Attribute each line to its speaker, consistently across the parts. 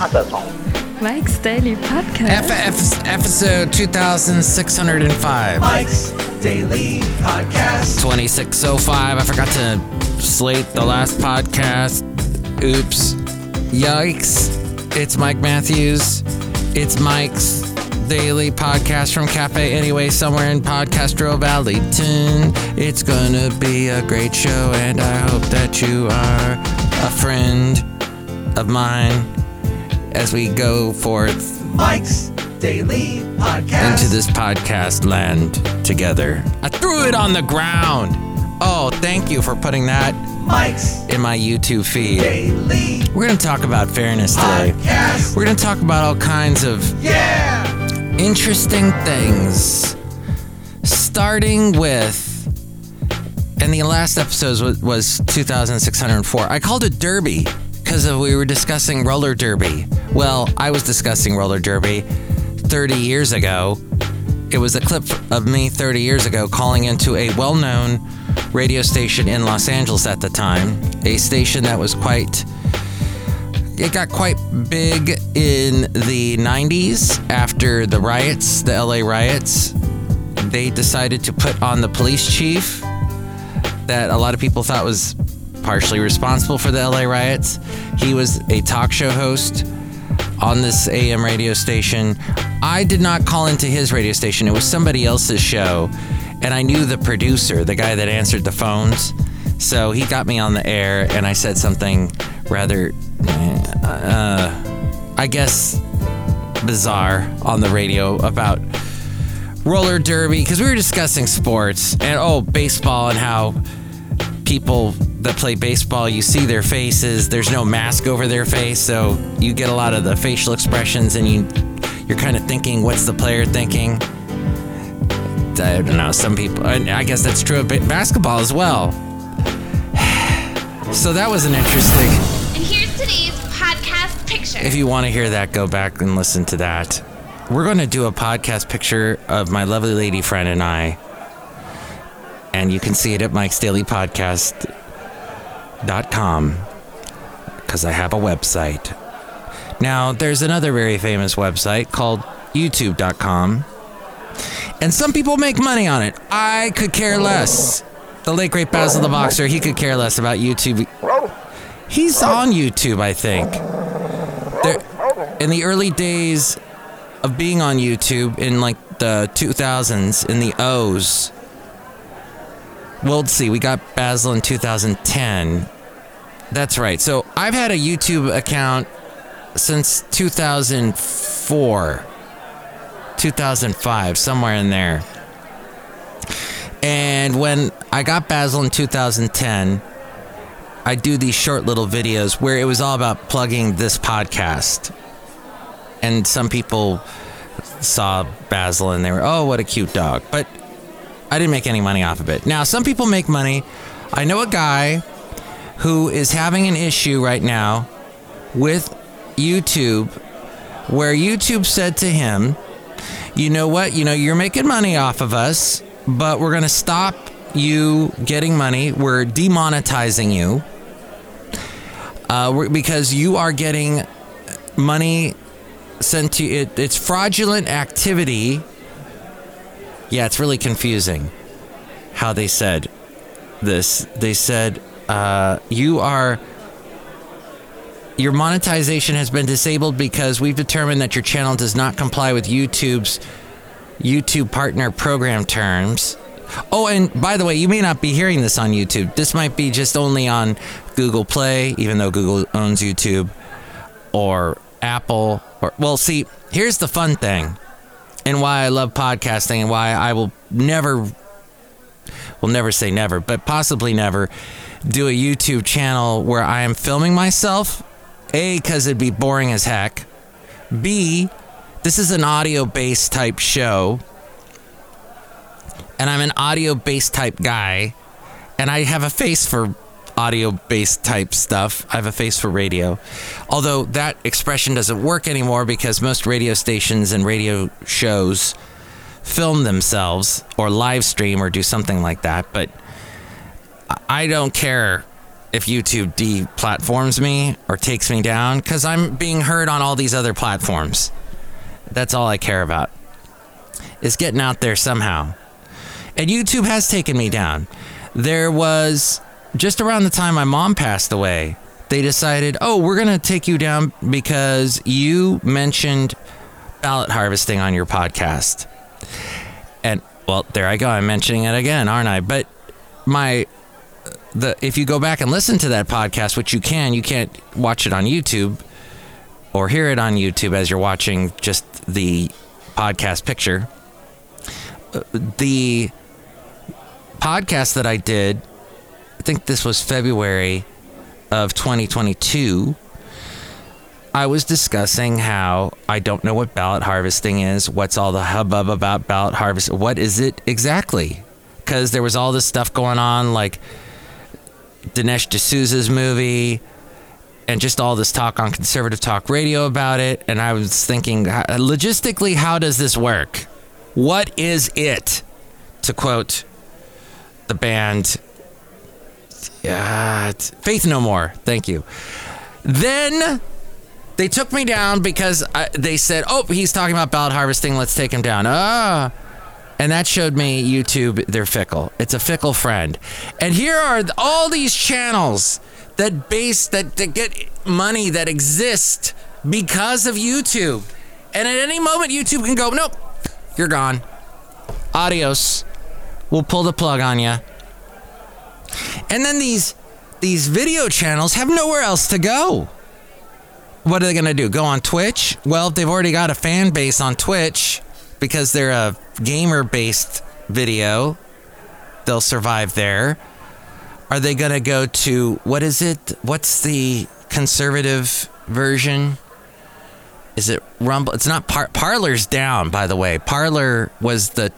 Speaker 1: Attention.
Speaker 2: Mike's Daily Podcast.
Speaker 3: F- F- episode 2605.
Speaker 4: Mike's Daily Podcast.
Speaker 3: 2605. I forgot to slate the last podcast. Oops. Yikes. It's Mike Matthews. It's Mike's daily podcast from Cafe Anyway, somewhere in Podcastro Valleyton. It's gonna be a great show, and I hope that you are a friend of mine as we go forth
Speaker 4: Mike's Daily Podcast.
Speaker 3: into this podcast land together. I threw it on the ground. Oh, thank you for putting that
Speaker 4: Mike's
Speaker 3: in my YouTube feed.
Speaker 4: Daily
Speaker 3: We're going to talk about fairness today.
Speaker 4: Podcast.
Speaker 3: We're going to talk about all kinds of
Speaker 4: Yeah.
Speaker 3: interesting things. Starting with, and the last episode was, was 2604. I called it Derby because we were discussing roller derby. Well, I was discussing roller derby 30 years ago. It was a clip of me 30 years ago calling into a well known radio station in Los Angeles at the time, a station that was quite it got quite big in the 90s after the riots, the LA riots. They decided to put on the police chief that a lot of people thought was partially responsible for the LA riots. He was a talk show host on this AM radio station. I did not call into his radio station, it was somebody else's show. And I knew the producer, the guy that answered the phones. So he got me on the air, and I said something rather, uh, I guess, bizarre on the radio about roller derby because we were discussing sports and oh, baseball and how people that play baseball, you see their faces. There's no mask over their face, so you get a lot of the facial expressions, and you you're kind of thinking, what's the player thinking? I don't know. Some people, I guess that's true of basketball as well. So that was an interesting.
Speaker 5: And here's today's podcast picture.
Speaker 3: If you want to hear that, go back and listen to that. We're going to do a podcast picture of my lovely lady friend and I. And you can see it at Mike's Daily Podcast.com because I have a website. Now, there's another very famous website called YouTube.com. And some people make money on it. I could care less. The late great Basil the Boxer, he could care less about YouTube. He's on YouTube, I think. There, in the early days of being on YouTube, in like the 2000s, in the O's. Well, let's see, we got Basil in 2010. That's right. So I've had a YouTube account since 2004, 2005, somewhere in there. And when I got Basil in 2010, I do these short little videos where it was all about plugging this podcast. And some people saw Basil and they were, oh, what a cute dog. But I didn't make any money off of it. Now, some people make money. I know a guy who is having an issue right now with YouTube where YouTube said to him, you know what? You know, you're making money off of us, but we're going to stop you getting money. We're demonetizing you uh, because you are getting money sent to it. It's fraudulent activity. Yeah, it's really confusing how they said this. They said, uh, you are. Your monetization has been disabled because we've determined that your channel does not comply with YouTube's YouTube partner program terms. Oh, and by the way, you may not be hearing this on YouTube. This might be just only on Google Play, even though Google owns YouTube, or Apple. Or well, see, here's the fun thing, and why I love podcasting, and why I will never, will never say never, but possibly never do a YouTube channel where I am filming myself. A, because it'd be boring as heck. B, this is an audio based type show. And I'm an audio based type guy. And I have a face for audio based type stuff. I have a face for radio. Although that expression doesn't work anymore because most radio stations and radio shows film themselves or live stream or do something like that. But I- don't care if YouTube deplatforms me or takes me down because I'm being heard on all these other platforms. That's all I care about. Is getting out there somehow. And YouTube has taken me down. There was just around the time my mom passed away, they decided, oh, we're going to take you down because you mentioned ballot harvesting on your podcast. And well, there I go. I'm mentioning it again, aren't I? But my the if you go back and listen to that podcast, which you can, you can't watch it on YouTube or hear it on YouTube as you're watching just the podcast picture. Uh, The podcast that I did, I think this was February of 2022. I was discussing how I don't know what ballot harvesting is. What's all the hubbub about ballot harvest? What is it exactly? Because there was all this stuff going on, like Dinesh D'Souza's movie, and just all this talk on conservative talk radio about it. And I was thinking, logistically, how does this work? What is it? To quote the band, yeah, Faith No More. Thank you. Then they took me down because I, they said, "Oh, he's talking about ballot harvesting. Let's take him down." Ah, and that showed me YouTube. They're fickle. It's a fickle friend. And here are all these channels that base that, that get money that exist because of YouTube. And at any moment, YouTube can go, "Nope, you're gone. Adios. We'll pull the plug on you." And then these these video channels have nowhere else to go what are they going to do? Go on Twitch? Well, if they've already got a fan base on Twitch because they're a gamer based video, they'll survive there. Are they going to go to what is it? What's the conservative version? Is it Rumble? It's not Par- Parler's down, by the way. Parler was the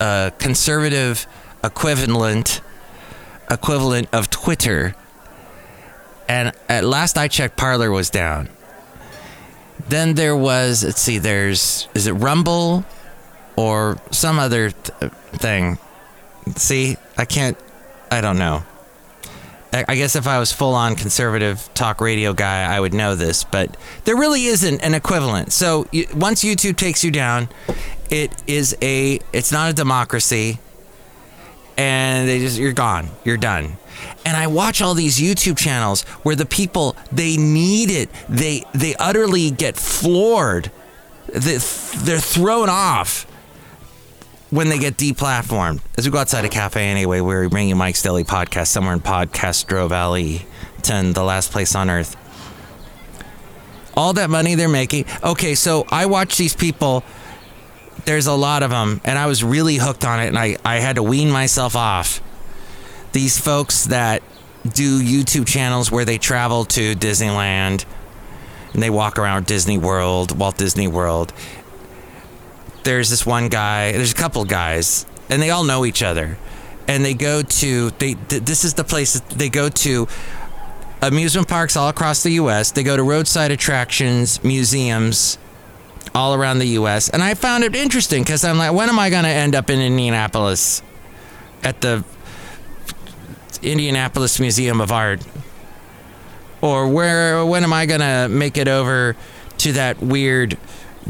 Speaker 3: uh, conservative equivalent equivalent of Twitter. And at last I checked, Parler was down. Then there was, let's see, there's, is it Rumble or some other th- thing? See, I can't, I don't know. I I guess if I was full on conservative talk radio guy, I would know this, but there really isn't an equivalent. So you, once YouTube takes you down, it is a, it's not a democracy and they just you're gone. You're done. And i watch all these youtube channels where the people they need it. They they utterly get floored. They, they're thrown off when they get deplatformed. As we go outside a cafe anyway we're bringing you mike's daily podcast somewhere in podcastro valley 10 the last place on earth. All that money they're making. Okay so i watch these people there's a lot of them and i was really hooked on it and i, I had to wean myself off. These folks that do youtube channels where they travel to disneyland and they walk around disney world walt disney world there's this one guy there's a couple guys and they all know each other. And they go to they th- this is the place they go to amusement parks all across the us they go to roadside attractions museums all around the US. And I found it interesting because I'm like, when am I going to end up in Indianapolis at the Indianapolis Museum of Art? Or where when am I going to make it over to that weird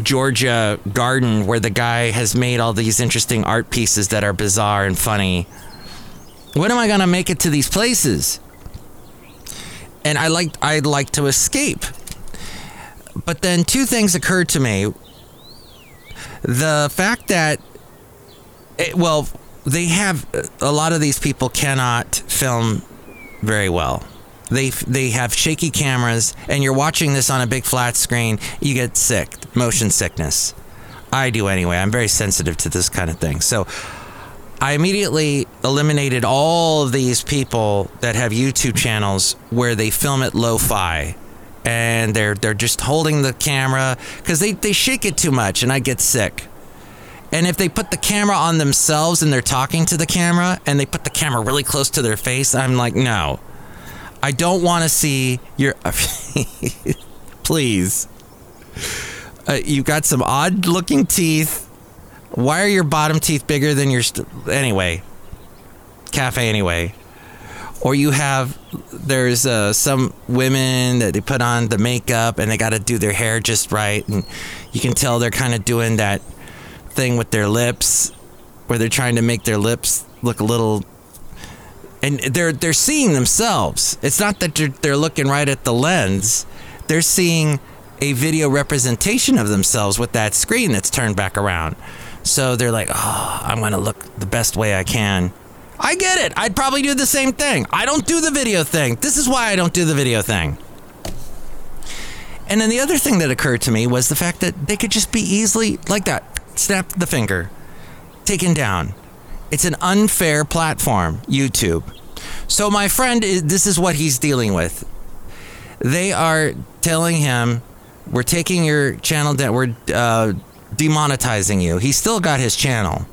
Speaker 3: Georgia garden where the guy has made all these interesting art pieces that are bizarre and funny? When am I going to make it to these places? And I like I'd like to escape but then two things occurred to me. The fact that, it, well, they have a lot of these people cannot film very well. They they have shaky cameras, and you're watching this on a big flat screen. You get sick, motion sickness. I do anyway. I'm very sensitive to this kind of thing. So I immediately eliminated all of these people that have YouTube channels where they film it lo-fi and they're they're just holding the camera because they, they shake it too much and I get sick. And if they put the camera on themselves and they're talking to the camera and they put the camera really close to their face, I'm like, no. I don't want to see your. Please. Uh, you've got some odd looking teeth. Why are your bottom teeth bigger than your. St- anyway. Cafe, anyway. Or you have there's uh, some women that they put on the makeup and they got to do their hair just right. And you can tell they're kind of doing that thing with their lips where they're trying to make their lips look a little and they're they're seeing themselves. It's not that they're, they're looking right at the lens. They're seeing a video representation of themselves with that screen that's turned back around. So they're like oh i'm going to look the best way i can I get it. I'd probably do the same thing. I don't do the video thing. This is why I don't do the video thing. And then the other thing that occurred to me was the fact that they could just be easily, like that, snap the finger, taken down. It's an unfair platform, YouTube. So, my friend, this is what he's dealing with. They are telling him, We're taking your channel down, we're uh, demonetizing you. He's still got his channel.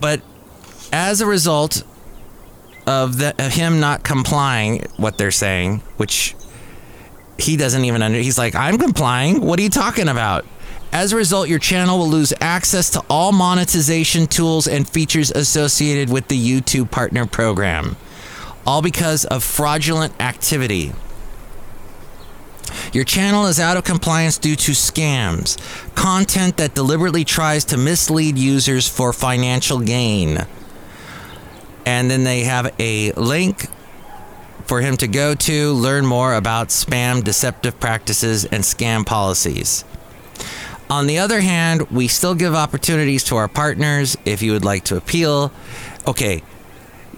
Speaker 3: But as a result of, the, of him not complying what they're saying, which he doesn't even under he's like, I'm complying. What are you talking about? As a result, your channel will lose access to all monetization tools and features associated with the YouTube Partner Program, all because of fraudulent activity. Your channel is out of compliance due to scams, content that deliberately tries to mislead users for financial gain and then they have a link for him to go to learn more about spam deceptive practices and scam policies. On the other hand, we still give opportunities to our partners if you would like to appeal. Okay,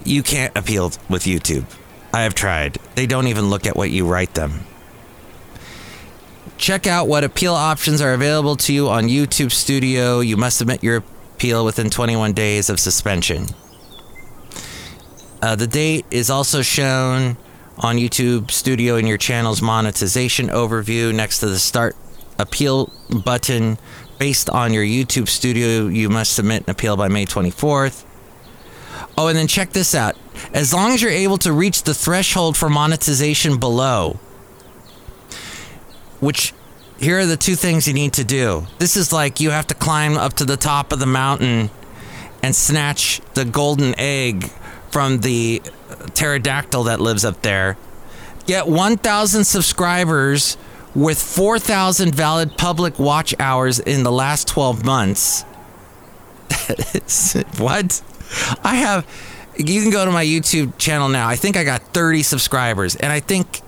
Speaker 3: you can't appeal with YouTube. I have tried. They don't even look at what you write them. Check out what appeal options are available to you on YouTube Studio. You must submit your appeal within 21 days of suspension. Uh, the date is also shown on YouTube Studio in your channel's monetization overview next to the Start Appeal button. Based on your YouTube Studio, you must submit an appeal by May 24th. Oh, and then check this out. As long as you're able to reach the threshold for monetization below, which here are the two things you need to do. This is like you have to climb up to the top of the mountain and snatch the golden egg from the pterodactyl that lives up there. Get 1,000 subscribers with 4,000 valid public watch hours in the last 12 months. what? I have. You can go to my YouTube channel now. I think I got 30 subscribers, and I think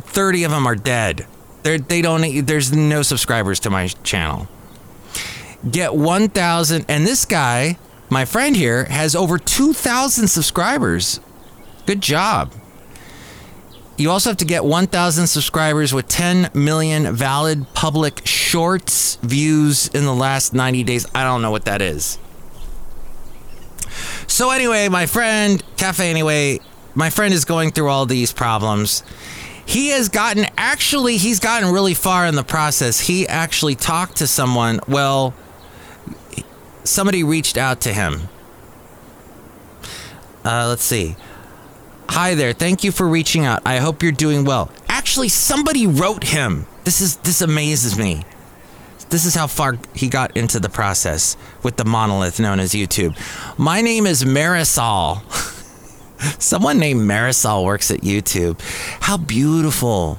Speaker 3: 30 of them are dead. They're, they don't. There's no subscribers to my channel. Get 1,000, and this guy my friend here has over 2,000 subscribers. Good job. You also have to get 1,000 subscribers with 10 million valid public shorts views in the last 90 days. I don't know what that is. So, anyway, my friend, Cafe Anyway, my friend is going through all these problems. He has gotten, actually, he's gotten really far in the process. He actually talked to someone, well, somebody reached out to him. Uh, let's see. Hi there. Thank you for reaching out. I hope you're doing well. Actually, somebody wrote him. This is this amazes me. This is how far he got into the process with the monolith known as YouTube. My name is Marisol. Someone named Marisol works at YouTube. How beautiful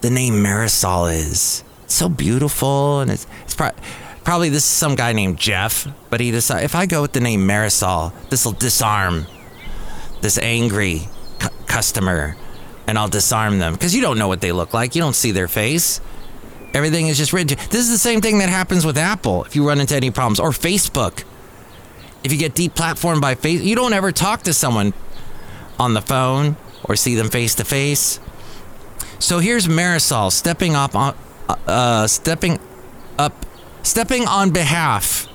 Speaker 3: the name Marisol is. It's so beautiful and it's it's probably probably this is some guy named Jeff, but he decided if I go with the name Marisol, this will disarm this angry cu- customer and I'll disarm them because you don't know what they look like. You don't see their face. Everything is just written. This is the same thing that happens with Apple if you run into any problems or Facebook. If you get deplatformed by face, you don't ever talk to someone on the phone or see them face to face. So here's Marisol stepping up on, uh, stepping up stepping on behalf.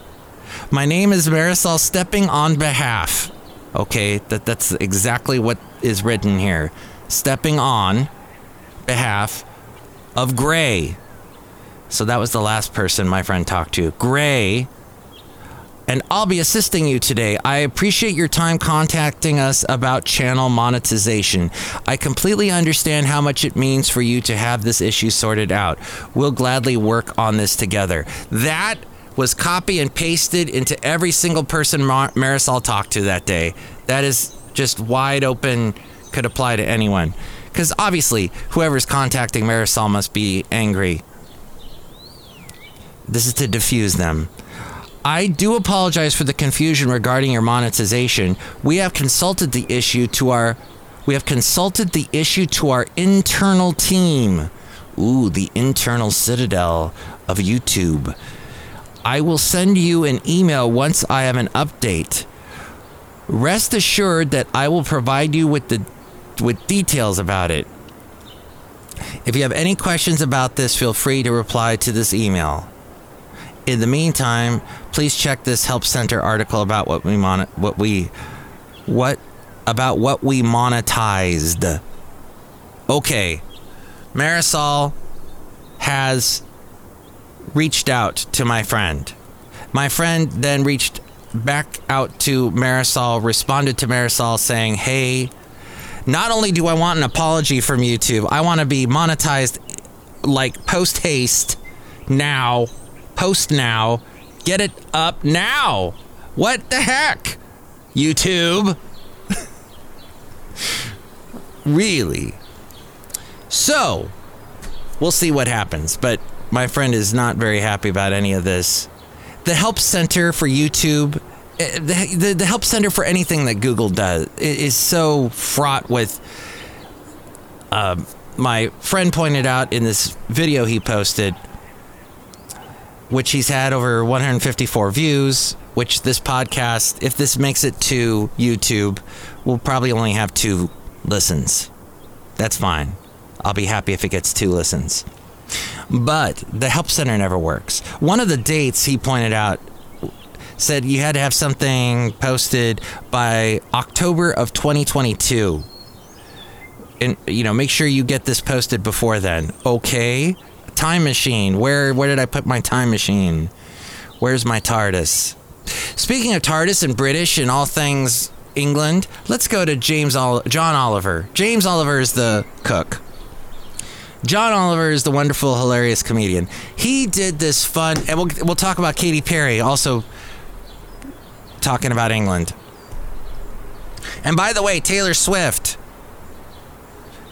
Speaker 3: My name is Marisol stepping on behalf. Okay, that, that's exactly what is written here. Stepping on behalf of Gray. So that was the last person my friend talked to. Gray and I'll be assisting you today. I appreciate your time contacting us about channel monetization. I completely understand how much it means for you to have this issue sorted out. We'll gladly work on this together. That was copy and pasted into every single person Mar- Marisol talked to that day. That is just wide open, could apply to anyone. Because obviously, whoever's contacting Marisol must be angry. This is to diffuse them. I do apologize for the confusion regarding your monetization. We have consulted the issue to our we have consulted the issue to our internal team. Ooh, the internal citadel of YouTube. I will send you an email once I have an update. Rest assured that I will provide you with the with details about it. If you have any questions about this, feel free to reply to this email. In the meantime, please check this help center article about what we mon- what we what about what we monetized. Okay. Marisol has reached out to my friend. My friend then reached back out to Marisol, responded to Marisol saying, Hey, not only do I want an apology from YouTube, I want to be monetized like post haste now, post now, get it up now. What the heck? YouTube? really? So, we'll see what happens, but my friend is not very happy about any of this. The help center for YouTube, eh, the, the, the help center for anything that Google does is so fraught with. Um, my friend pointed out in this video he posted, which he's had over 154 views, which this podcast, if this makes it to YouTube, will probably only have two listens. That's fine. I'll be happy if it gets two listens. But the help center never works. One of the dates he pointed out said you had to have something posted by October of 2022. And you know, make sure you get this posted before then. Okay. Time machine. Where where did I put my time machine? Where's my TARDIS? Speaking of TARDIS and British and all things England, let's go to James Ol- John Oliver. James Oliver is the cook. John Oliver is the wonderful, hilarious comedian. He did this fun, and we'll, we'll talk about Katy Perry, also talking about England. And by the way, Taylor Swift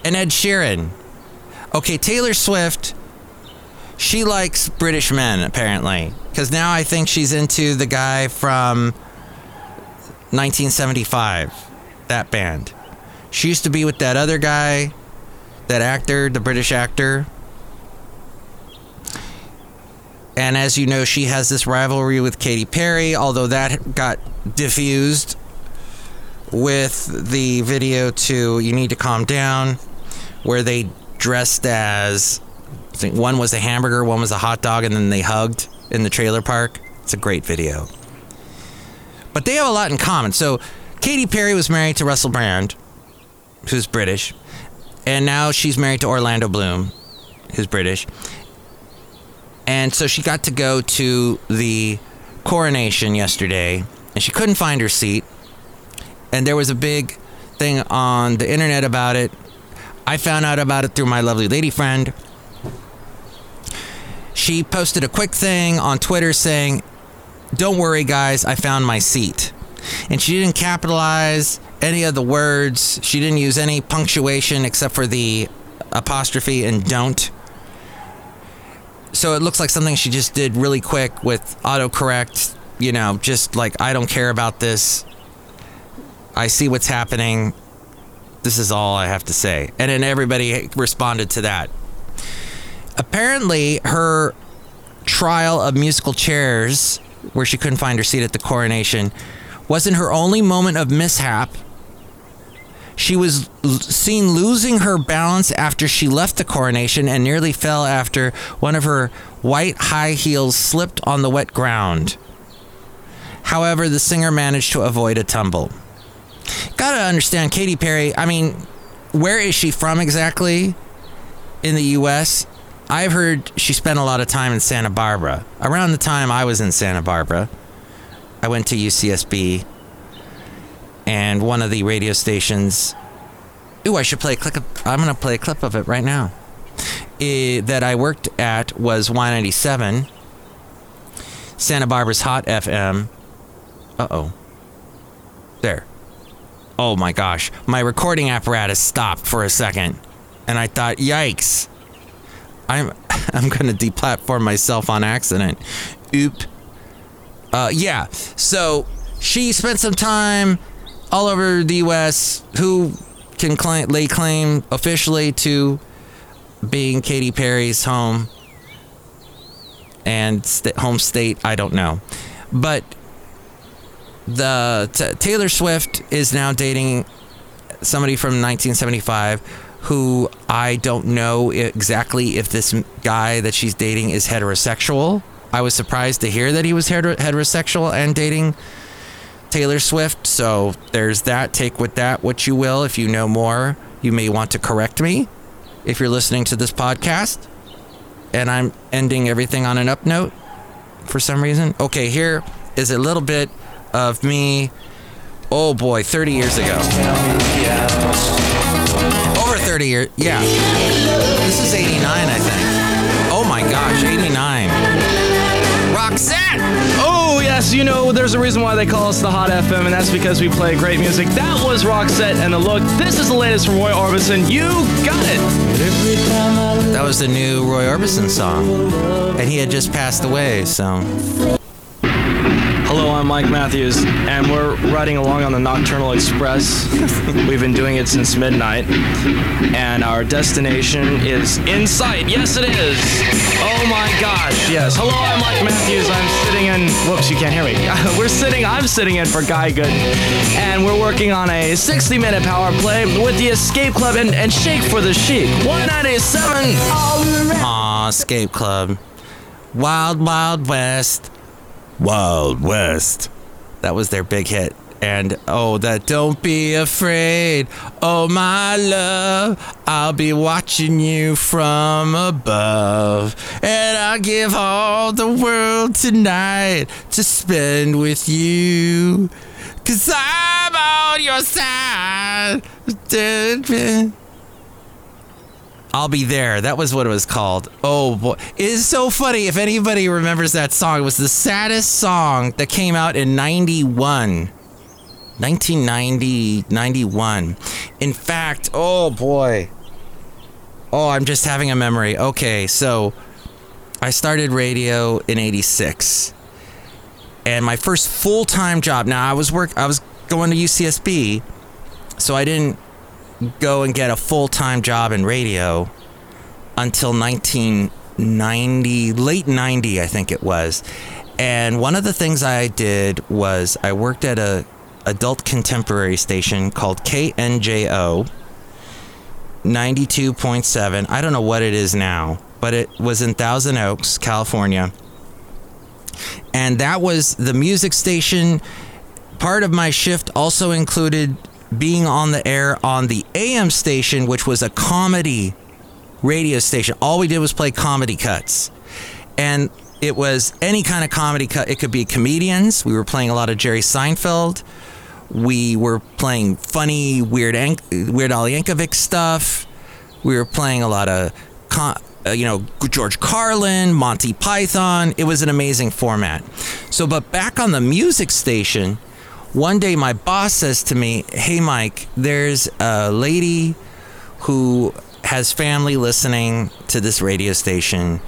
Speaker 3: and Ed Sheeran. Okay, Taylor Swift, she likes British men, apparently. Because now I think she's into the guy from 1975, that band. She used to be with that other guy that actor, the British actor. And as you know, she has this rivalry with Katy Perry, although that got diffused with the video to You Need to Calm Down, where they dressed as Think one was a hamburger, one was a hot dog, and then they hugged in the trailer park. It's a great video. But they have a lot in common. So Katy Perry was married to Russell Brand, who's British and now she's married to Orlando Bloom, who's British. And so she got to go to the coronation yesterday, and she couldn't find her seat. And there was a big thing on the internet about it. I found out about it through my lovely lady friend. She posted a quick thing on Twitter saying, Don't worry, guys, I found my seat. And she didn't capitalize any of the words. She didn't use any punctuation except for the apostrophe and don't. So it looks like something she just did really quick with autocorrect, you know, just like, I don't care about this. I see what's happening. This is all I have to say. And then everybody responded to that. Apparently, her trial of musical chairs, where she couldn't find her seat at the coronation, wasn't her only moment of mishap. She was seen losing her balance after she left the coronation and nearly fell after one of her white high heels slipped on the wet ground. However, the singer managed to avoid a tumble. Gotta understand, Katy Perry, I mean, where is she from exactly in the US? I've heard she spent a lot of time in Santa Barbara. Around the time I was in Santa Barbara, I went to UCSB and one of the radio stations. Ooh, I should play a clip. Of, I'm going to play a clip of it right now. Eh, that I worked at was Y97, Santa Barbara's Hot FM. Uh oh. There. oh my gosh, my recording apparatus stopped for a second. And I thought, yikes. I'm I'm gonna deplatform myself on accident. Oop. Uh, yeah. So she spent some time all over the U.S. Who can claim, lay claim officially to being Katy Perry's home and st- home state? I don't know, but the t- Taylor Swift is now dating somebody from 1975 who I don't know exactly if this guy that she's dating is heterosexual. I was surprised to hear that he was heter- heterosexual and dating Taylor Swift. So there's that. Take with that what you will. If you know more, you may want to correct me if you're listening to this podcast. And I'm ending everything on an up note for some reason. Okay, here is a little bit of me. Oh boy, 30 years ago. Over 30 years. Yeah. This is 89, I think. Oh my gosh, 89. Roxette!
Speaker 1: Oh, yes, you know, there's a reason why they call us the Hot FM, and that's because we play great music. That was Roxette and The Look. This is the latest from Roy Orbison. You got it.
Speaker 3: That was the new Roy Orbison song. And he had just passed away, so.
Speaker 1: I'm Mike Matthews, and we're riding along on the Nocturnal Express. We've been doing it since midnight, and our destination is in sight. Yes, it is. Oh my gosh, yes. Hello, I'm Mike Matthews. I'm sitting in. Whoops, you can't hear me. we're sitting. I'm sitting in for Guy Good, and we're working on a 60-minute power play with the Escape Club and, and Shake for the Chic. 197.
Speaker 3: Aw, Escape Club. Wild Wild West. Wild West. That was their big hit. And oh, that don't be afraid. Oh, my love, I'll be watching you from above. And I'll give all the world tonight to spend with you. Cause I'm on your side. I'll be there. That was what it was called. Oh boy. It is so funny if anybody remembers that song. It was the saddest song that came out in 91. 1990, 91. In fact, oh boy. Oh, I'm just having a memory. Okay, so I started radio in 86. And my first full-time job. Now, I was work I was going to UCSB, so I didn't go and get a full-time job in radio until 1990 late 90 i think it was. And one of the things i did was i worked at a adult contemporary station called knjo 92.7 i don't know what it is now but it was in thousand oaks california. And that was the music station. Part of my shift also included being on the air on the AM station, which was a comedy radio station. All we did was play comedy cuts. And it was any kind of comedy cut. It could be comedians. We were playing a lot of Jerry Seinfeld. We were playing funny Weird, Weird Al Yankovic stuff. We were playing a lot of, uh, you know, George Carlin, Monty Python. It was an amazing format. So, but back on the music station, one day my boss says to me, Hey, Mike, there's a lady who has family listening to this radio station,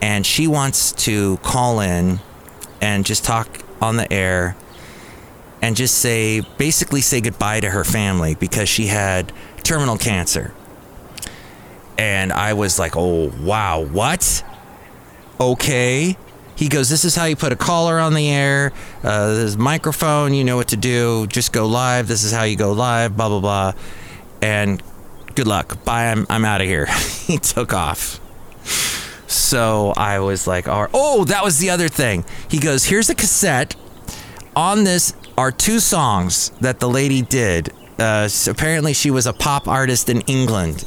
Speaker 3: and she wants to call in and just talk on the air and just say, basically say goodbye to her family because she had terminal cancer. And I was like, Oh, wow, what? Okay. He goes, This is how you put a caller on the air. Uh, microphone. You know what to do. Just go live. This is how you go live, blah, blah, blah. And good luck. Bye. I'm, I'm out of here. he took off. So I was like. Oh, that was the other thing. He goes, Here's a cassette. On this are two songs that the lady did. Uh, so apparently, she was a pop artist in England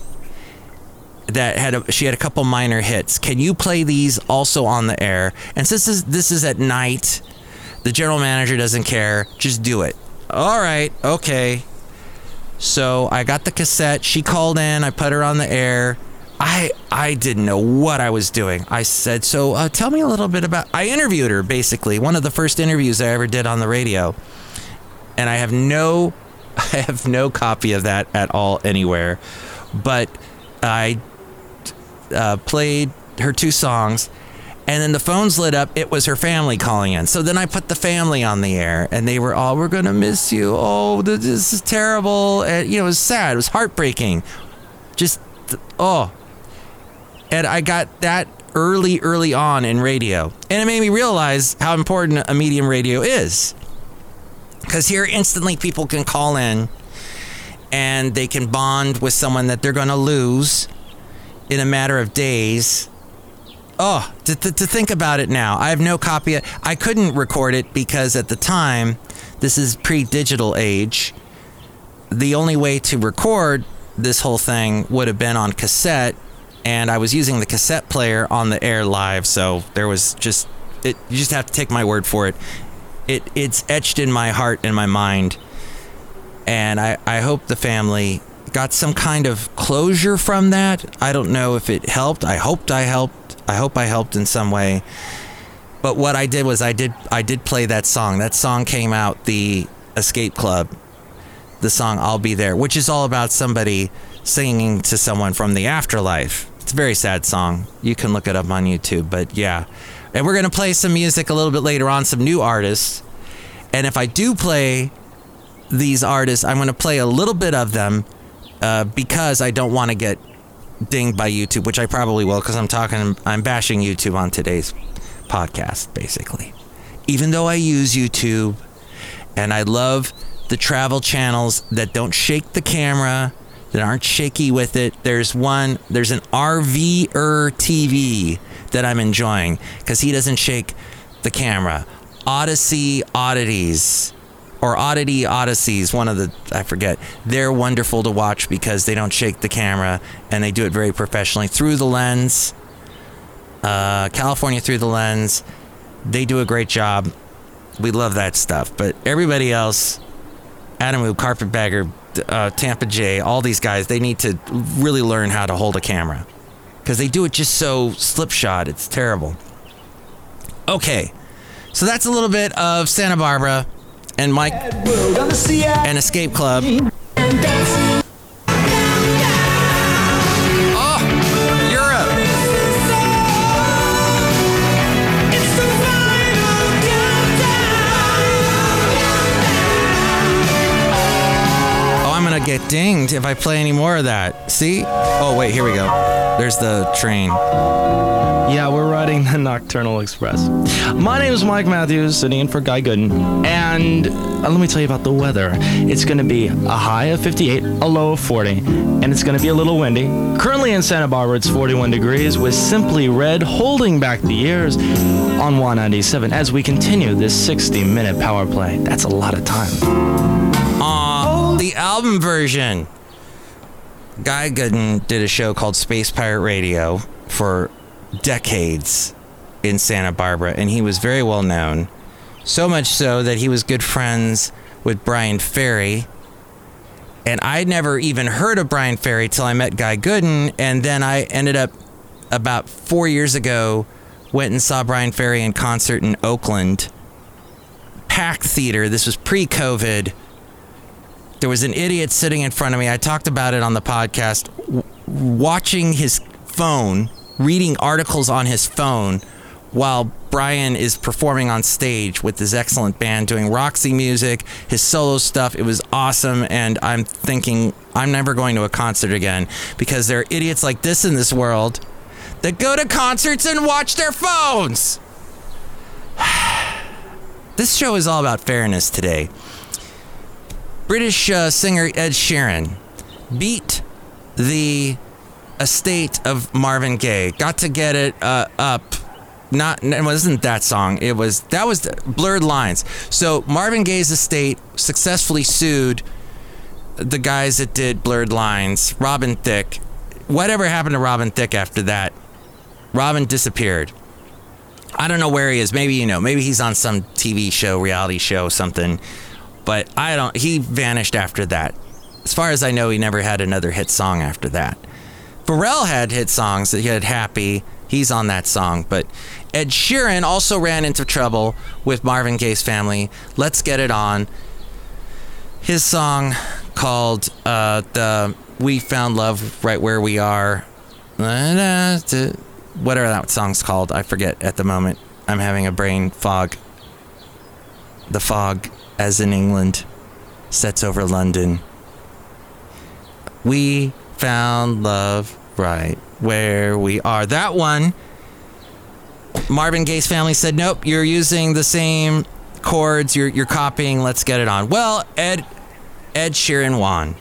Speaker 3: that had a, she had a couple minor hits. Can you play these also on the air? And since this is, this is at night, the general manager doesn't care. Just do it. All right, okay. So I got the cassette. She called in. I put her on the air. I I didn't know what I was doing. I said, "So uh, tell me a little bit about." I interviewed her basically, one of the first interviews I ever did on the radio, and I have no I have no copy of that at all anywhere. But I uh, played her two songs, and then the phones lit up. It was her family calling in. So then I put the family on the air, and they were all, "We're gonna miss you. Oh, this is terrible." And you know, it was sad. It was heartbreaking. Just oh, and I got that early, early on in radio, and it made me realize how important a medium radio is. Because here, instantly, people can call in and they can bond with someone that they're to lose in a matter of days. Oh, to, to, to think about it now. I have no copy. Of, I couldn't record it because at the time, this is pre digital age. The only way to record this whole thing would have been on cassette, and I was using the cassette player on the air live, so there was just it. You just have to take my word for it. It it's etched in my heart and my mind, and I I hope the family got some kind of closure from that. I don't know if it helped. I hoped I helped. I hope I helped in some way. But what I did was I did I did play that song. That song came out the Escape Club. The song I'll Be There, which is all about somebody singing to someone from the afterlife. It's a very sad song. You can look it up on YouTube, but yeah. And we're going to play some music a little bit later on, some new artists. And if I do play these artists, I'm going to play a little bit of them uh, because I don't want to get dinged by YouTube, which I probably will because I'm talking, I'm bashing YouTube on today's podcast, basically. Even though I use YouTube and I love the travel channels that don't shake the camera, that aren't shaky with it, there's one, there's an RVer TV that I'm enjoying because he doesn't shake the camera. Odyssey Oddities or Oddity Odysseys, one of the, I forget. They're wonderful to watch because they don't shake the camera and they do it very professionally through the lens. Uh, California through the lens. They do a great job. We love that stuff. But everybody else, Adam Woo, Carpetbagger, uh, Tampa J, all these guys, they need to really learn how to hold a camera because they do it just so slipshod. It's terrible. Okay, so that's a little bit of Santa Barbara and Mike and Escape Club. Get dinged if I play any more of that. See? Oh, wait, here we go. There's the train.
Speaker 1: Yeah, we're riding the Nocturnal Express. My name is Mike Matthews, sitting in for Guy Gooden. And uh, let me tell you about the weather. It's going to be a high of 58, a low of 40, and it's going to be a little windy. Currently in Santa Barbara, it's 41 degrees with Simply Red holding back the years on 197 as we continue this 60 minute power play. That's a lot of time.
Speaker 3: Album version. Guy Gooden did a show called Space Pirate Radio for decades in Santa Barbara, and he was very well known. So much so that he was good friends with Bryan Ferry. And I'd never even heard of Bryan Ferry till I met Guy Gooden, and then I ended up about four years ago went and saw Bryan Ferry in concert in Oakland. Packed theater. This was pre-COVID. There was an idiot sitting in front of me. I talked about it on the podcast. W- watching his phone, reading articles on his phone while Bryan is performing on stage with his excellent band doing Roxy music, his solo stuff. It was awesome. And I'm thinking, I'm never going to a concert again because there are idiots like this in this world that go to concerts and watch their phones. this show is all about fairness today. British uh, singer Ed Sheeran beat the estate of Marvin Gaye. Got to get it uh, up. Not it wasn't that song. It was that was Blurred Lines. So Marvin Gaye's estate successfully sued the guys that did Blurred Lines. Robin Thicke. Whatever happened to Robin Thicke after that? Robin disappeared. I don't know where he is. Maybe you know. Maybe he's on some TV show, reality show, something. But I don't. He vanished after that. As far as I know, he never had another hit song after that. Pharrell had hit songs that he had Happy. He's on that song. But Ed Sheeran also ran into trouble with Marvin Gaye's family. Let's get it on. his song called uh, the "We Found Love Right Where We Are," whatever that song's called. I forget at the moment. I'm having a brain fog. The fog, as in England, sets over London. We found love right where we are. That one, Marvin Gaye's family said, nope, you're using the same chords, you're, you're copying, let's get it on. Well, Ed, Ed Sheeran won.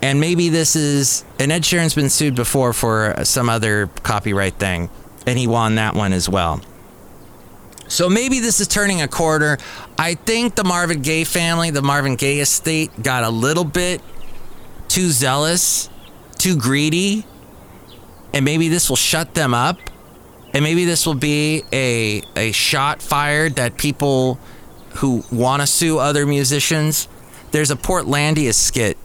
Speaker 3: And maybe this is, and Ed Sheeran's been sued before for some other copyright thing, and he won that one as well. So maybe this is turning a quarter. I think the Marvin Gaye family, the Marvin Gaye estate, got a little bit too zealous, too greedy, and maybe this will shut them up. And maybe this will be a a shot fired that people who want to sue other musicians. There's a Portlandia skit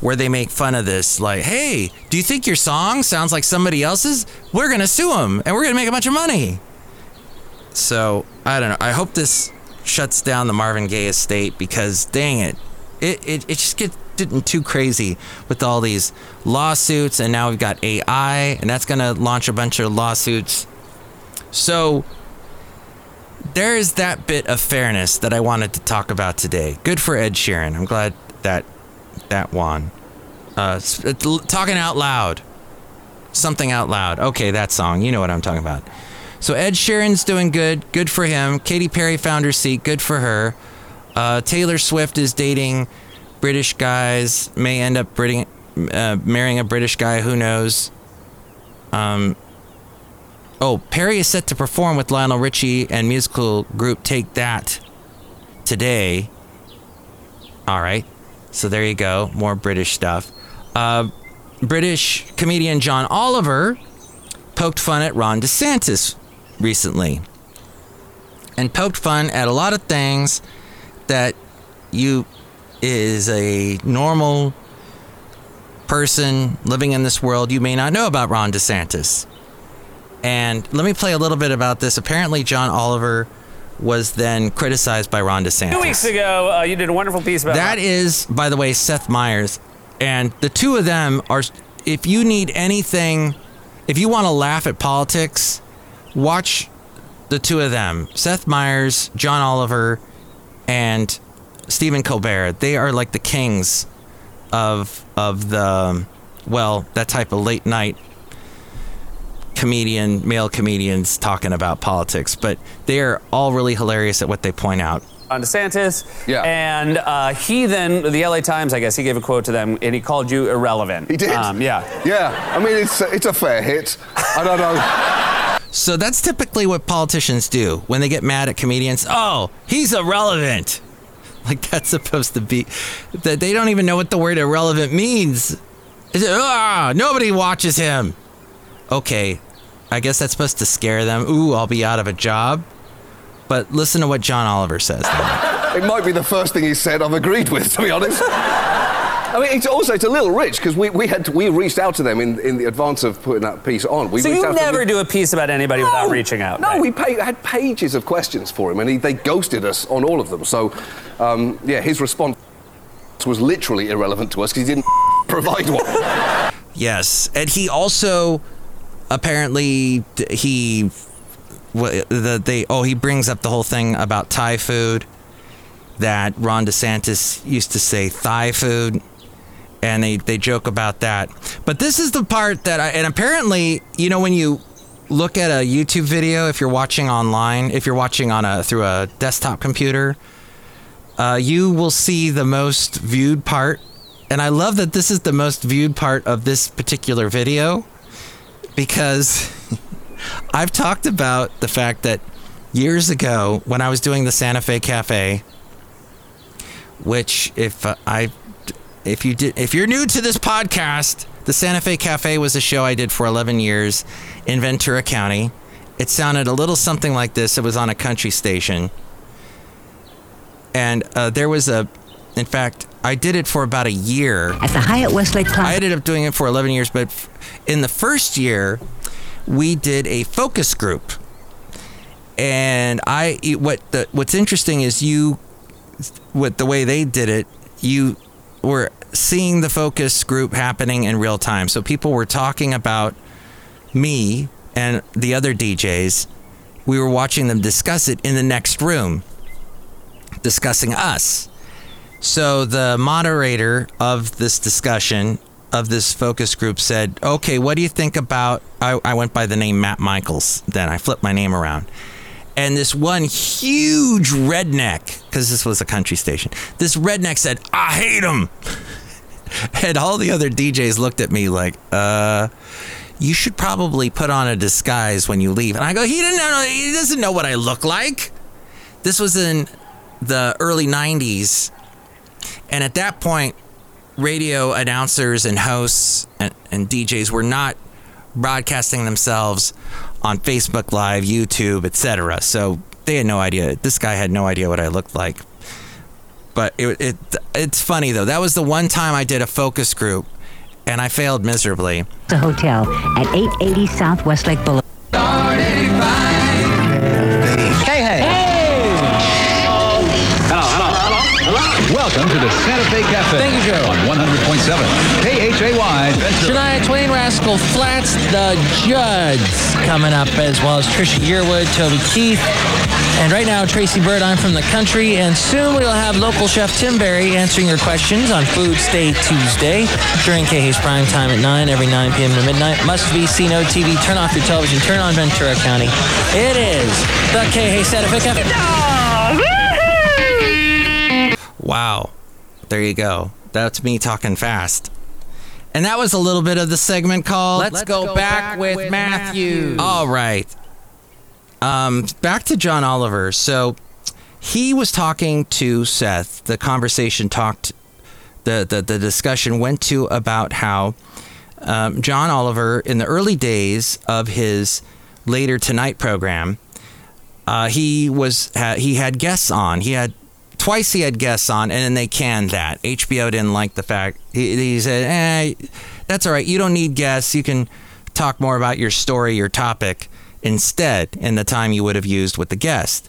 Speaker 3: where they make fun of this like, "Hey, do you think your song sounds like somebody else's? We're to sue them and we're to make a bunch of money." So, I don't know. I hope this shuts down the Marvin Gaye estate because dang it. It it, it just gets getting too crazy with all these lawsuits, and now we've got AI, and that's to launch a bunch of lawsuits. So there is that bit of fairness that I wanted to talk about today. Good for Ed Sheeran. I'm glad that that won. Uh, talking out loud, something out loud. Okay, that song. You know what I'm talking about. So Ed Sheeran's doing good. Good for him. Katy Perry found her seat. Good for her. Uh, Taylor Swift is dating British guys. May end up British, uh, marrying a British guy. Who knows? Um, oh, Perry is set to perform with Lionel Richie and musical group Take That today. All right. So there you go. More British stuff. Uh, British comedian John Oliver poked fun at Ron DeSantis recently and poked fun at a lot of things that you is a normal person living in this world you may not know about Ron DeSantis. And let me play a little bit about this. Apparently, John Oliver was then criticized by Ron DeSantis.
Speaker 6: Two weeks ago, uh, you did a wonderful piece about
Speaker 3: that. Is, by the way, Seth Meyers, and the two of them are. If you need anything, if you want to laugh at politics, watch the two of them: Seth Meyers, John Oliver, and Stephen Colbert. They are like the kings of of the well, that type of late night comedian, male comedians talking about politics, but they are all really hilarious at what they point out.
Speaker 6: On DeSantis,
Speaker 7: Yeah.
Speaker 6: and uh, he then the LA Times, I guess, he gave a quote to them, and he called you irrelevant.
Speaker 7: He did.
Speaker 6: Um, yeah.
Speaker 7: Yeah. I mean, it's a, it's a fair hit. I don't know.
Speaker 3: So that's typically what politicians do when they get mad at comedians. Oh, he's irrelevant. Like that's supposed to be that they don't even know what the word irrelevant means. Is it, ah, nobody watches him. Okay, I guess that's supposed to scare them. Ooh, I'll be out of a job. But listen to what John Oliver says.
Speaker 7: It might be the first thing he said I've agreed with, to be honest. I mean, it's also it's a little rich because we, we had to, we reached out to them in, in the advance of putting that piece on. We
Speaker 6: So you
Speaker 7: out
Speaker 6: never do a piece about anybody without reaching out.
Speaker 7: No,
Speaker 6: right?
Speaker 7: we pay, had pages of questions for him, and he, they ghosted us on all of them. So, um, yeah, his response was literally irrelevant to us because he didn't provide one.
Speaker 3: Yes, and he also apparently he wha- the they oh he brings up the whole thing about Thai food that Ron DeSantis used to say Thai food and they they joke about that. But this is the part that I and apparently, you know when you look at a YouTube video if you're watching online, if you're watching on a through a desktop computer, uh, you will see the most viewed part. And I love that this is the most viewed part of this particular video because I've talked about the fact that years ago when I was doing the Santa Fe Cafe, which if uh, I if you did if you're new to this podcast, the Santa Fe Cafe was a show I did for 11 years in Ventura County. It sounded a little something like this. It was on a country station. And uh, there was a, in fact, I did it for about a year.
Speaker 8: At the Hyatt Westlake
Speaker 3: I ended up doing it for 11 years, but in the first year, we did a focus group. And I, what the, what's interesting is you, with the way they did it, you were seeing the focus group happening in real time. So people were talking about me and the other DJs. We were watching them discuss it in the next room, discussing us. So the moderator of this discussion of this focus group said, "Okay, what do you think about?" I, I went by the name Matt Michaels. Then I flipped my name around, and this one huge redneck, because this was a country station, this redneck said, "I hate him," and all the other DJs looked at me like, "Uh." You should probably put on a disguise when you leave. And I go, he didn't know, he doesn't know what I look like. This was in the early 90s. And at that point, radio announcers and hosts and, and DJs were not broadcasting themselves on Facebook Live, YouTube, etc. So they had no idea. This guy had no idea what I looked like. But it, it it's funny though. That was the one time I did a focus group, and I failed miserably.
Speaker 8: The hotel at 880 South Westlake Boulevard.
Speaker 9: Santa Fe Cafe.
Speaker 10: Thank you, Joe.
Speaker 9: On 100.7 KHAY. Ventura.
Speaker 10: Shania Twain, Rascal Flatts, The Judds coming up, as well as Trisha Yearwood, Toby Keith. And right now, Tracy Byrd, I'm from the country, and soon we'll have local chef Tim Berry answering your questions on Food State Tuesday during KH's prime time at 9, every 9 p.m. to midnight. Must be see no TV. Turn off your television. Turn on Ventura County. It is the KH Santa Fe Cafe.
Speaker 3: Wow. There you go. That's me talking fast. And that was a little bit of the segment called
Speaker 10: Let's, go, back, with, Matthew.
Speaker 3: All right. Um, back to John Oliver. So he was talking to Seth. The conversation talked, the, the, the discussion went to about how um, John Oliver, in the early days of his Later Tonight program, uh, he was ha- he had guests on. He had twice he had guests on, and then they canned that. HBO didn't like the fact. He, he said, "Eh, that's all right. You don't need guests. You can talk more about your story, your topic." instead in the time you would have used with the guest.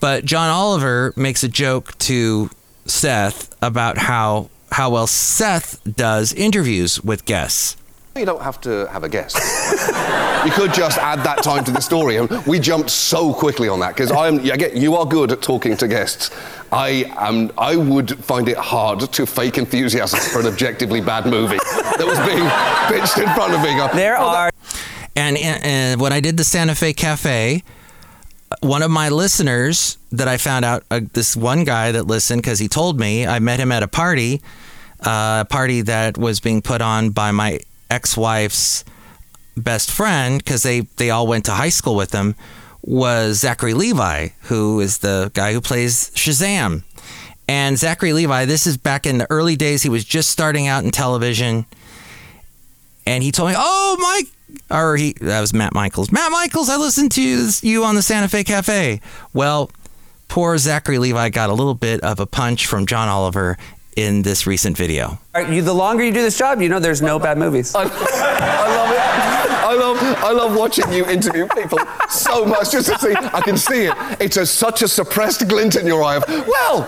Speaker 3: But John Oliver makes a joke to Seth about how how well Seth does interviews with guests.
Speaker 7: You don't have to have a guest. you could just add that time to the story. And we jumped so quickly on that because I'm. Get you are good at talking to guests. I am. I would find it hard to fake enthusiasm for an objectively bad movie that was being pitched in front of me.
Speaker 6: There are.
Speaker 3: And, and when I did the Santa Fe Cafe, one of my listeners that I found out, uh, this one guy that listened because he told me, I met him at a party, uh, a party that was being put on by my ex-wife's best friend because they they all went to high school with him. Was Zachary Levi, who is the guy who plays Shazam. And Zachary Levi, this is back in the early days. He was just starting out in television. And he told me, Oh, Mike, or he that was Matt Michaels. Matt Michaels, I listened to you on the Santa Fe Cafe. Well, poor Zachary Levi got a little bit of a punch from John Oliver in this recent video.
Speaker 6: All right, you, the longer you do this job, you know there's no bad movies.
Speaker 7: I, I love it. I love, I love watching you interview people so much just to see. I can see it. It's a, such a suppressed glint in your eye of, well,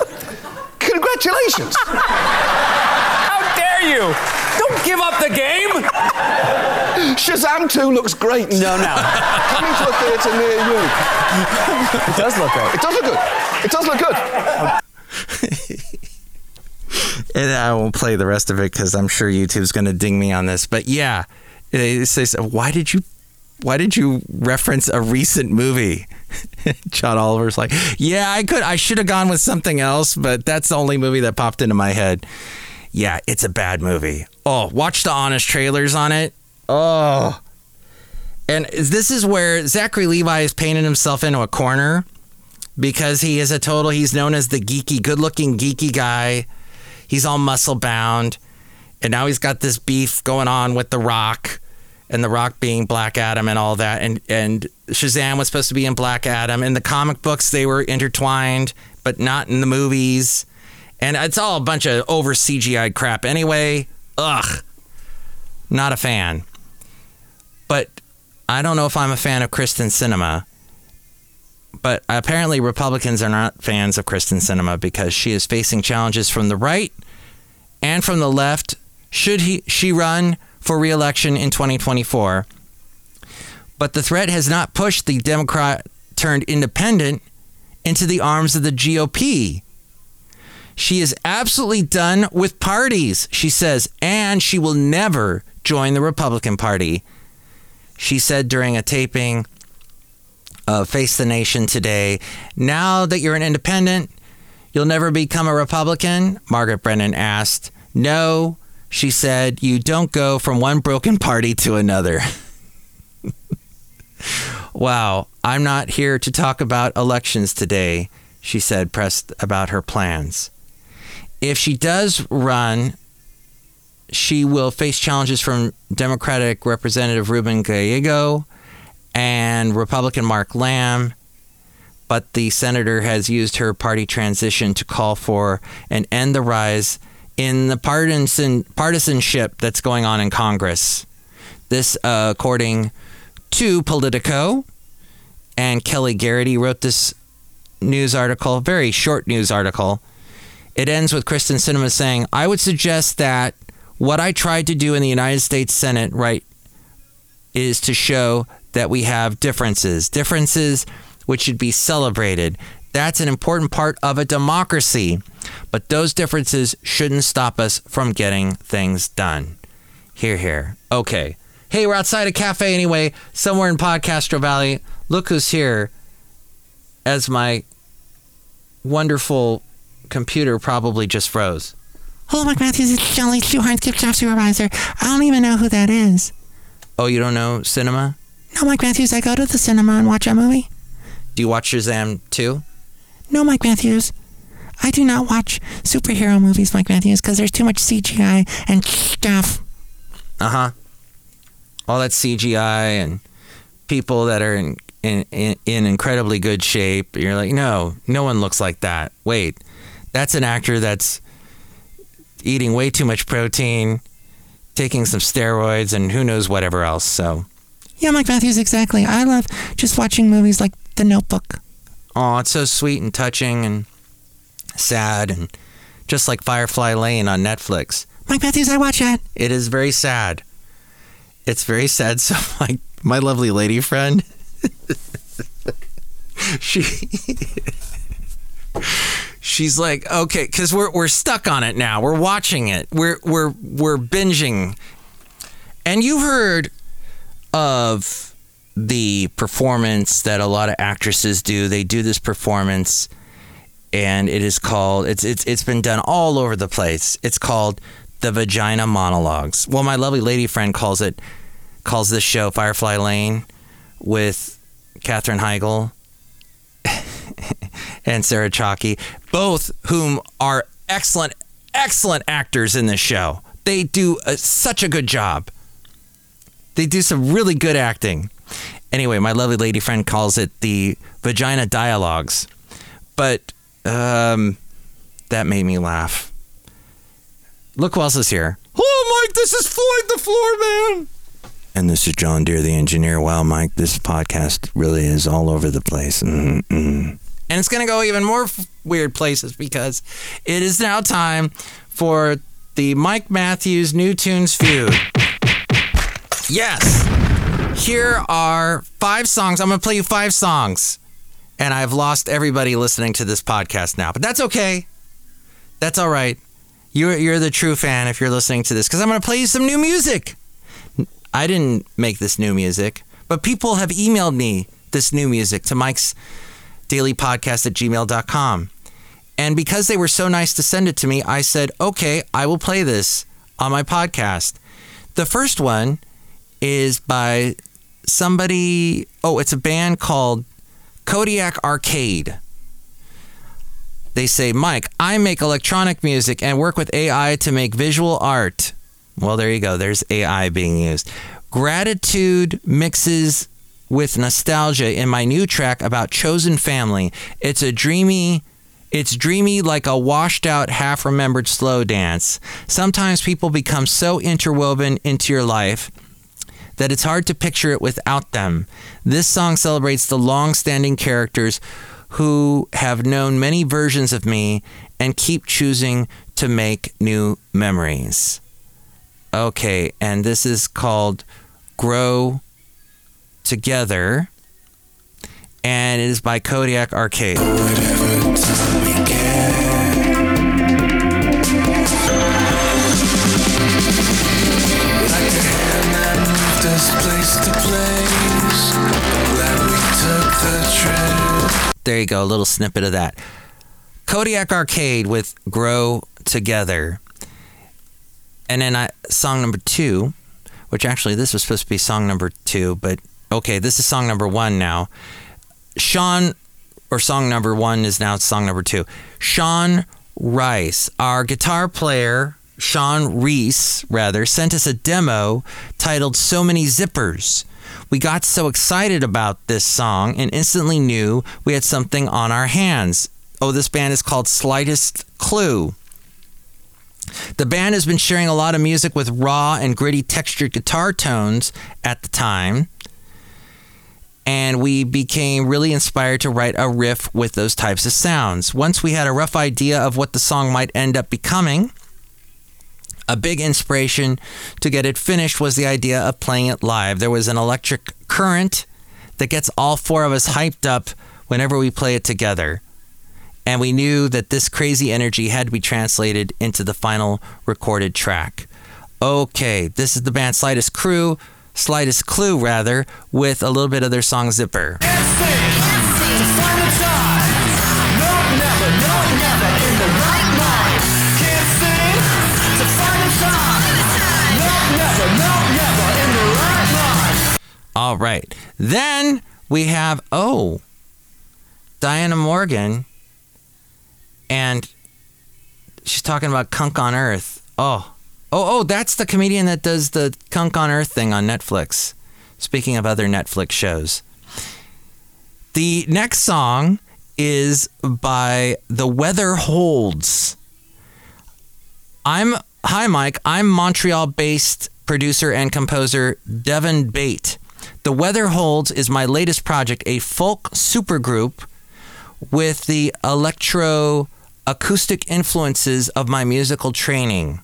Speaker 7: congratulations.
Speaker 6: How dare you? Don't give up the game.
Speaker 7: Shazam 2 looks great.
Speaker 6: No, no.
Speaker 7: Coming to a theatre near you.
Speaker 6: It does look great.
Speaker 7: It does look good. It does look good.
Speaker 3: Oh, And I won't play the rest of it because I'm sure YouTube's going to ding me on this. But yeah, it says, why did you, why did you reference a recent movie? John Oliver's like, yeah, I could, I should have gone with something else, but that's the only movie that popped into my head. Yeah, it's a bad movie. Oh, watch the honest trailers on it. Oh. And this is where Zachary Levi is painting himself into a corner because he is a total, he's known as the geeky, good looking geeky guy. He's all muscle bound. And now he's got this beef going on with The Rock and The Rock being Black Adam and all that. And, and Shazam was supposed to be in Black Adam. In the comic books, they were intertwined, but not in the movies. And it's all a bunch of over CGI crap anyway. Ugh. Not a fan. But I don't know if I'm a fan of Kyrsten Sinema. But apparently, Republicans are not fans of Kyrsten Sinema because she is facing challenges from the right and from the left should he she run for re-election in 2024. But the threat has not pushed the Democrat turned independent into the arms of the GOP. She is absolutely done with parties, she says, and she will never join the Republican Party. She said during a taping of Face the Nation today, now that you're an independent, you'll never become a Republican? Margaret Brennan asked. No, she said, you don't go from one broken party to another. wow, I'm not here to talk about elections today, she said, pressed about her plans. If she does run, she will face challenges from Democratic Representative Ruben Gallego and Republican Mark Lamb. But the senator has used her party transition to call for and end the rise in the partisan partisanship that's going on in Congress. This, uh, according to Politico, and Kelly Garrity wrote this news article, very short news article. It ends with Kyrsten Sinema saying, I would suggest that what I tried to do in the United States Senate, right, is to show that we have differences, differences which should be celebrated. That's an important part of a democracy. But those differences shouldn't stop us from getting things done. Here, here. Okay. Hey, we're outside a cafe anyway, somewhere in Podcastro Valley. Look who's here as my wonderful computer probably just froze.
Speaker 11: Hello, Mike Matthews. It's Chely Shoehart, Skip Shop Supervisor. I don't even know who that is.
Speaker 3: Oh, you don't know cinema?
Speaker 11: No, Mike Matthews. I go to the cinema and watch a movie.
Speaker 3: Do you watch Shazam too?
Speaker 11: No, Mike Matthews. I do not watch superhero movies, Mike Matthews, because there's too much CGI and stuff.
Speaker 3: Uh huh. All that CGI and people that are in, in, in, in incredibly good shape. You're like, no, no one looks like that. Wait, that's an actor that's eating way too much protein, taking some steroids, and who knows whatever else. So,
Speaker 11: Yeah, Mike Matthews, exactly. I love just watching movies like The Notebook.
Speaker 3: oh, it's so sweet and touching and sad, and just like Firefly Lane on Netflix.
Speaker 11: Mike Matthews, I watch that.
Speaker 3: It is very sad. It's very sad. So my my lovely lady friend, she she's like, okay, because we're we're stuck on it now. We're watching it. We're we're we're binging. And you heard of the performance that a lot of actresses do. They do this performance and it is called it's it's it's been done all over the place. It's called the vagina monologues. Well, my lovely lady friend calls it calls this show Firefly Lane with Katherine Heigl and Sarah Chalke, both whom are excellent excellent actors in this show. They do a, such a good job. They do some really good acting. Anyway, my lovely lady friend calls it the vagina dialogues. But um, that made me laugh. Look who else is here. Oh, Mike, this is Floyd the Floor Man. And this is John Deer, the engineer. Wow, Mike, this podcast really is all over the place. Mm-mm. And it's going to go even more f- weird places because it is now time for the Mike Matthews New Tunes Feud. Yes. Here are five songs. I'm going to play you five songs. And I've lost everybody listening to this podcast now, but that's okay. That's all right. You're, you're the true fan if you're listening to this because I'm going to play you some new music. I didn't make this new music, but people have emailed me this new music to Mike's daily podcast at gmail.com. And because they were so nice to send it to me, I said, okay, I will play this on my podcast. The first one is by somebody, oh, it's a band called Kodiak Arcade. They say, Mike, I make electronic music and work with AI to make visual art. Well, there you go. There's AI being used. Gratitude mixes with nostalgia in my new track about chosen family. It's a dreamy it's dreamy like a washed out, half remembered slow dance. Sometimes people become so interwoven into your life that it's hard to picture it without them. This song celebrates the long standing characters who have known many versions of me and keep choosing to make new memories. Okay, and this is called Grow Together, and it is by Kodiak Arcade. There you go, a little snippet of that. Kodiak Arcade with Grow Together. And then I, song number two, which actually this was supposed to be song number two, but okay, this is song number one now. Sean, or song number one is now song number two. Sean Rice, our guitar player, Sean Reese, rather, sent us a demo titled So Many Zippers. We got so excited about this song and instantly knew we had something on our hands. Oh, this band is called Slightest Clue. The band has been sharing a lot of music with raw and gritty textured guitar tones at the time. And we became really inspired to write a riff with those types of sounds. Once we had a rough idea of what the song might end up becoming, a big inspiration to get it finished was the idea of playing it live. There was an electric current that gets all four of us hyped up whenever we play it together. And we knew that this crazy energy had to be translated into the final recorded track. Okay, this is the band Slightest Crew, Slightest Clue rather, with a little bit of their song Zipper. All right. Then we have, oh, Diana Morgan, and she's talking about Cunk on Earth. Oh, oh, oh, that's the comedian that does the Cunk on Earth thing on Netflix. Speaking of other Netflix shows. The next song is by The Weather Holds. I'm, hi, Mike. I'm Montreal based producer and composer Devin Bate. The Weather Holds is my latest project, a folk supergroup with the electro acoustic influences of my musical training.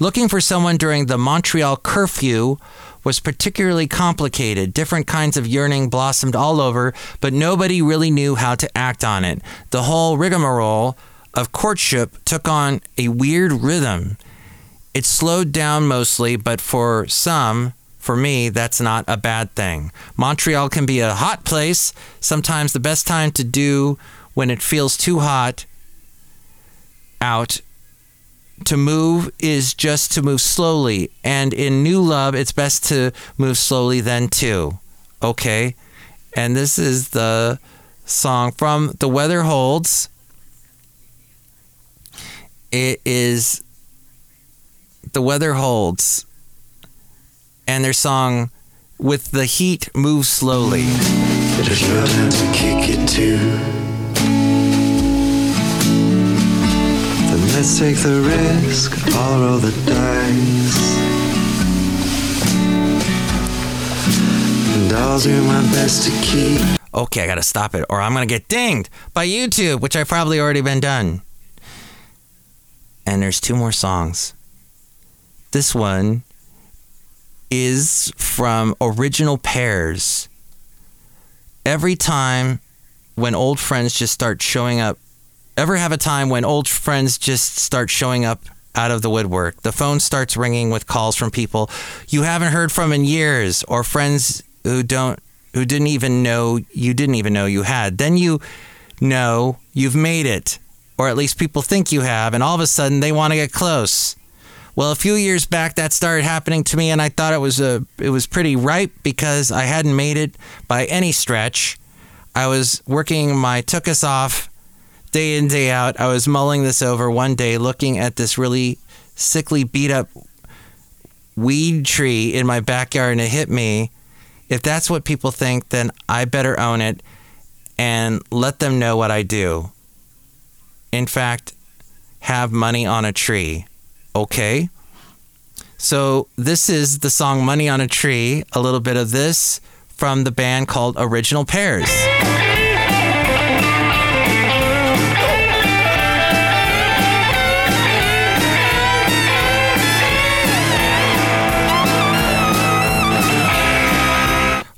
Speaker 3: Looking for someone during the Montreal curfew was particularly complicated. Different kinds of yearning blossomed all over, but nobody really knew how to act on it. The whole rigmarole of courtship took on a weird rhythm. It slowed down mostly, but for some, for me, that's not a bad thing. Montreal can be a hot place. Sometimes the best time to do when it feels too hot out to move is just to move slowly. And in new love, it's best to move slowly then too. Okay? And this is the song from The Weather Holds. It is The Weather Holds. And their song With the Heat Move Slowly.
Speaker 12: There's nothing to kick it to. Then let's take the risk, I'll roll the dice. And I'll do my best to keep.
Speaker 3: Okay, I gotta stop it, or I'm gonna get dinged by YouTube, which I've probably already been done. And there's two more songs. This one is from Original Pairs. Every time when old friends just start showing up, ever have a time when old friends just start showing up out of the woodwork? The phone starts ringing with calls from people you haven't heard from in years or friends who don't who didn't even know you didn't even know you had. Then you know you've made it, or at least people think you have, and all of a sudden they want to get close. Well, a few years back that started happening to me, and I thought it was a it was pretty ripe because I hadn't made it by any stretch. I was working my took us off day in day out. I was mulling this over one day, looking at this really sickly beat up weed tree in my backyard, and it hit me. If that's what people think, then I better own it and let them know what I do. In fact, have money on a tree. Okay. So this is the song Money on a Tree, a little bit of this from the band called Original Pairs.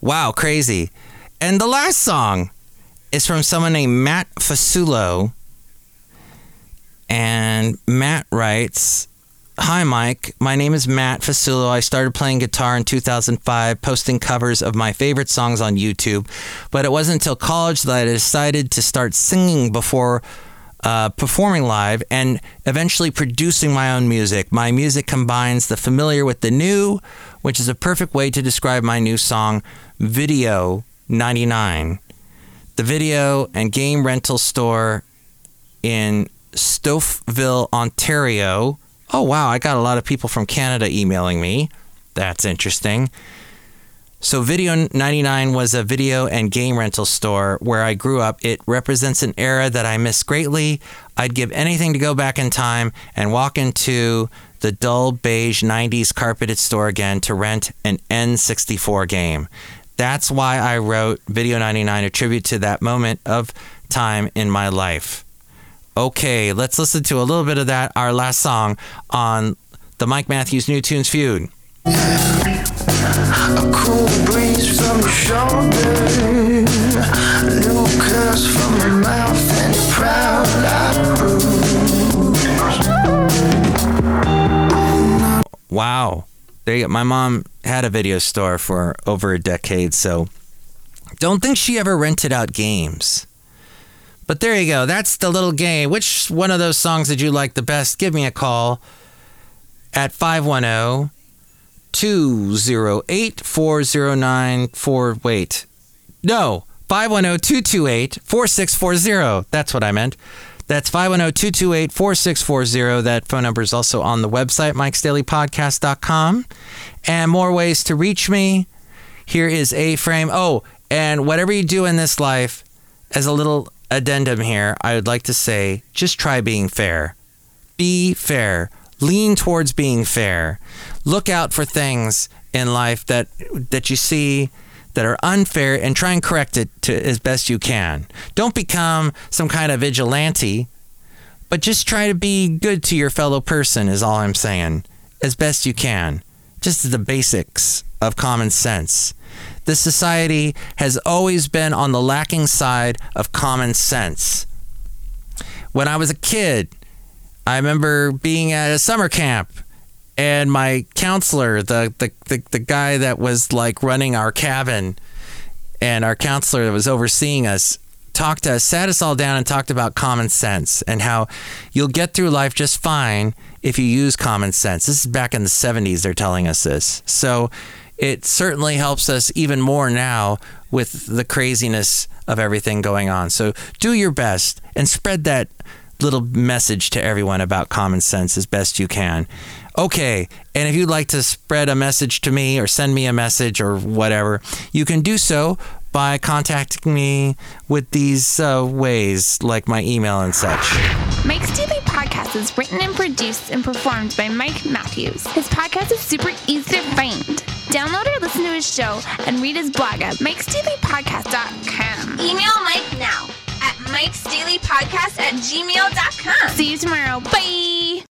Speaker 3: Wow, crazy. And the last song is from someone named Matt Fasulo. And Matt writes, Hi, Mike. My name is Matt Fasulo. I started playing guitar in 2005, posting covers of my favorite songs on YouTube. But it wasn't until college that I decided to start singing before uh, performing live and eventually producing my own music. My music combines the familiar with the new, which is a perfect way to describe my new song, Video 99. The video and game rental store in Stouffville, Ontario. Oh, wow, I got a lot of people from Canada emailing me. That's interesting. So, Video 99 was a video and game rental store where I grew up. It represents an era that I miss greatly. I'd give anything to go back in time and walk into the dull beige 90s carpeted store again to rent an N64 game. That's why I wrote Video 99, a tribute to that moment of time in my life. Okay, let's listen to a little bit of that, our last song on the Mike Matthews New Tunes Feud.
Speaker 12: A cool breeze from your shoulder, new curse from your mouth, and your proud
Speaker 3: Wow. There you go. My mom had a video store for over a decade, so don't think she ever rented out games. But there you go. That's the little game. Which one of those songs did you like the best? Give me a call at 510 208 4094. Wait. No. 510 228 4640. That's what I meant. That's 510 228 4640. That phone number is also on the website, mikesdailypodcast.com. And more ways to reach me. Here is A frame. Oh, and whatever you do in this life, as a little addendum here, I would like to say just try being fair. Be fair. Lean towards being fair. Look out for things in life that that you see that are unfair and try and correct it to as best you can. Don't become some kind of vigilante, but just try to be good to your fellow person is all I'm saying. As best you can. Just the basics of common sense. This society has always been on the lacking side of common sense. When I was a kid, I remember being at a summer camp and my counselor, the, the, the, the guy that was like running our cabin and our counselor that was overseeing us, talked to us, sat us all down and talked about common sense and how you'll get through life just fine if you use common sense. This is back in the 70s, they're telling us this. So it certainly helps us even more now with the craziness of everything going on. So do your best and spread that little message to everyone about common sense as best you can. Okay, and if you'd like to spread a message to me or send me a message or whatever, you can do so by contacting me with these uh, ways, like my email and such.
Speaker 5: Mike's Daily Podcast is written and produced and performed by Mike Matthews. His podcast is super easy to find. Download or listen to his show and read his blog at mikesdailypodcast.com. Email Mike now at mikesdailypodcast at gmail.com. See you tomorrow. Bye.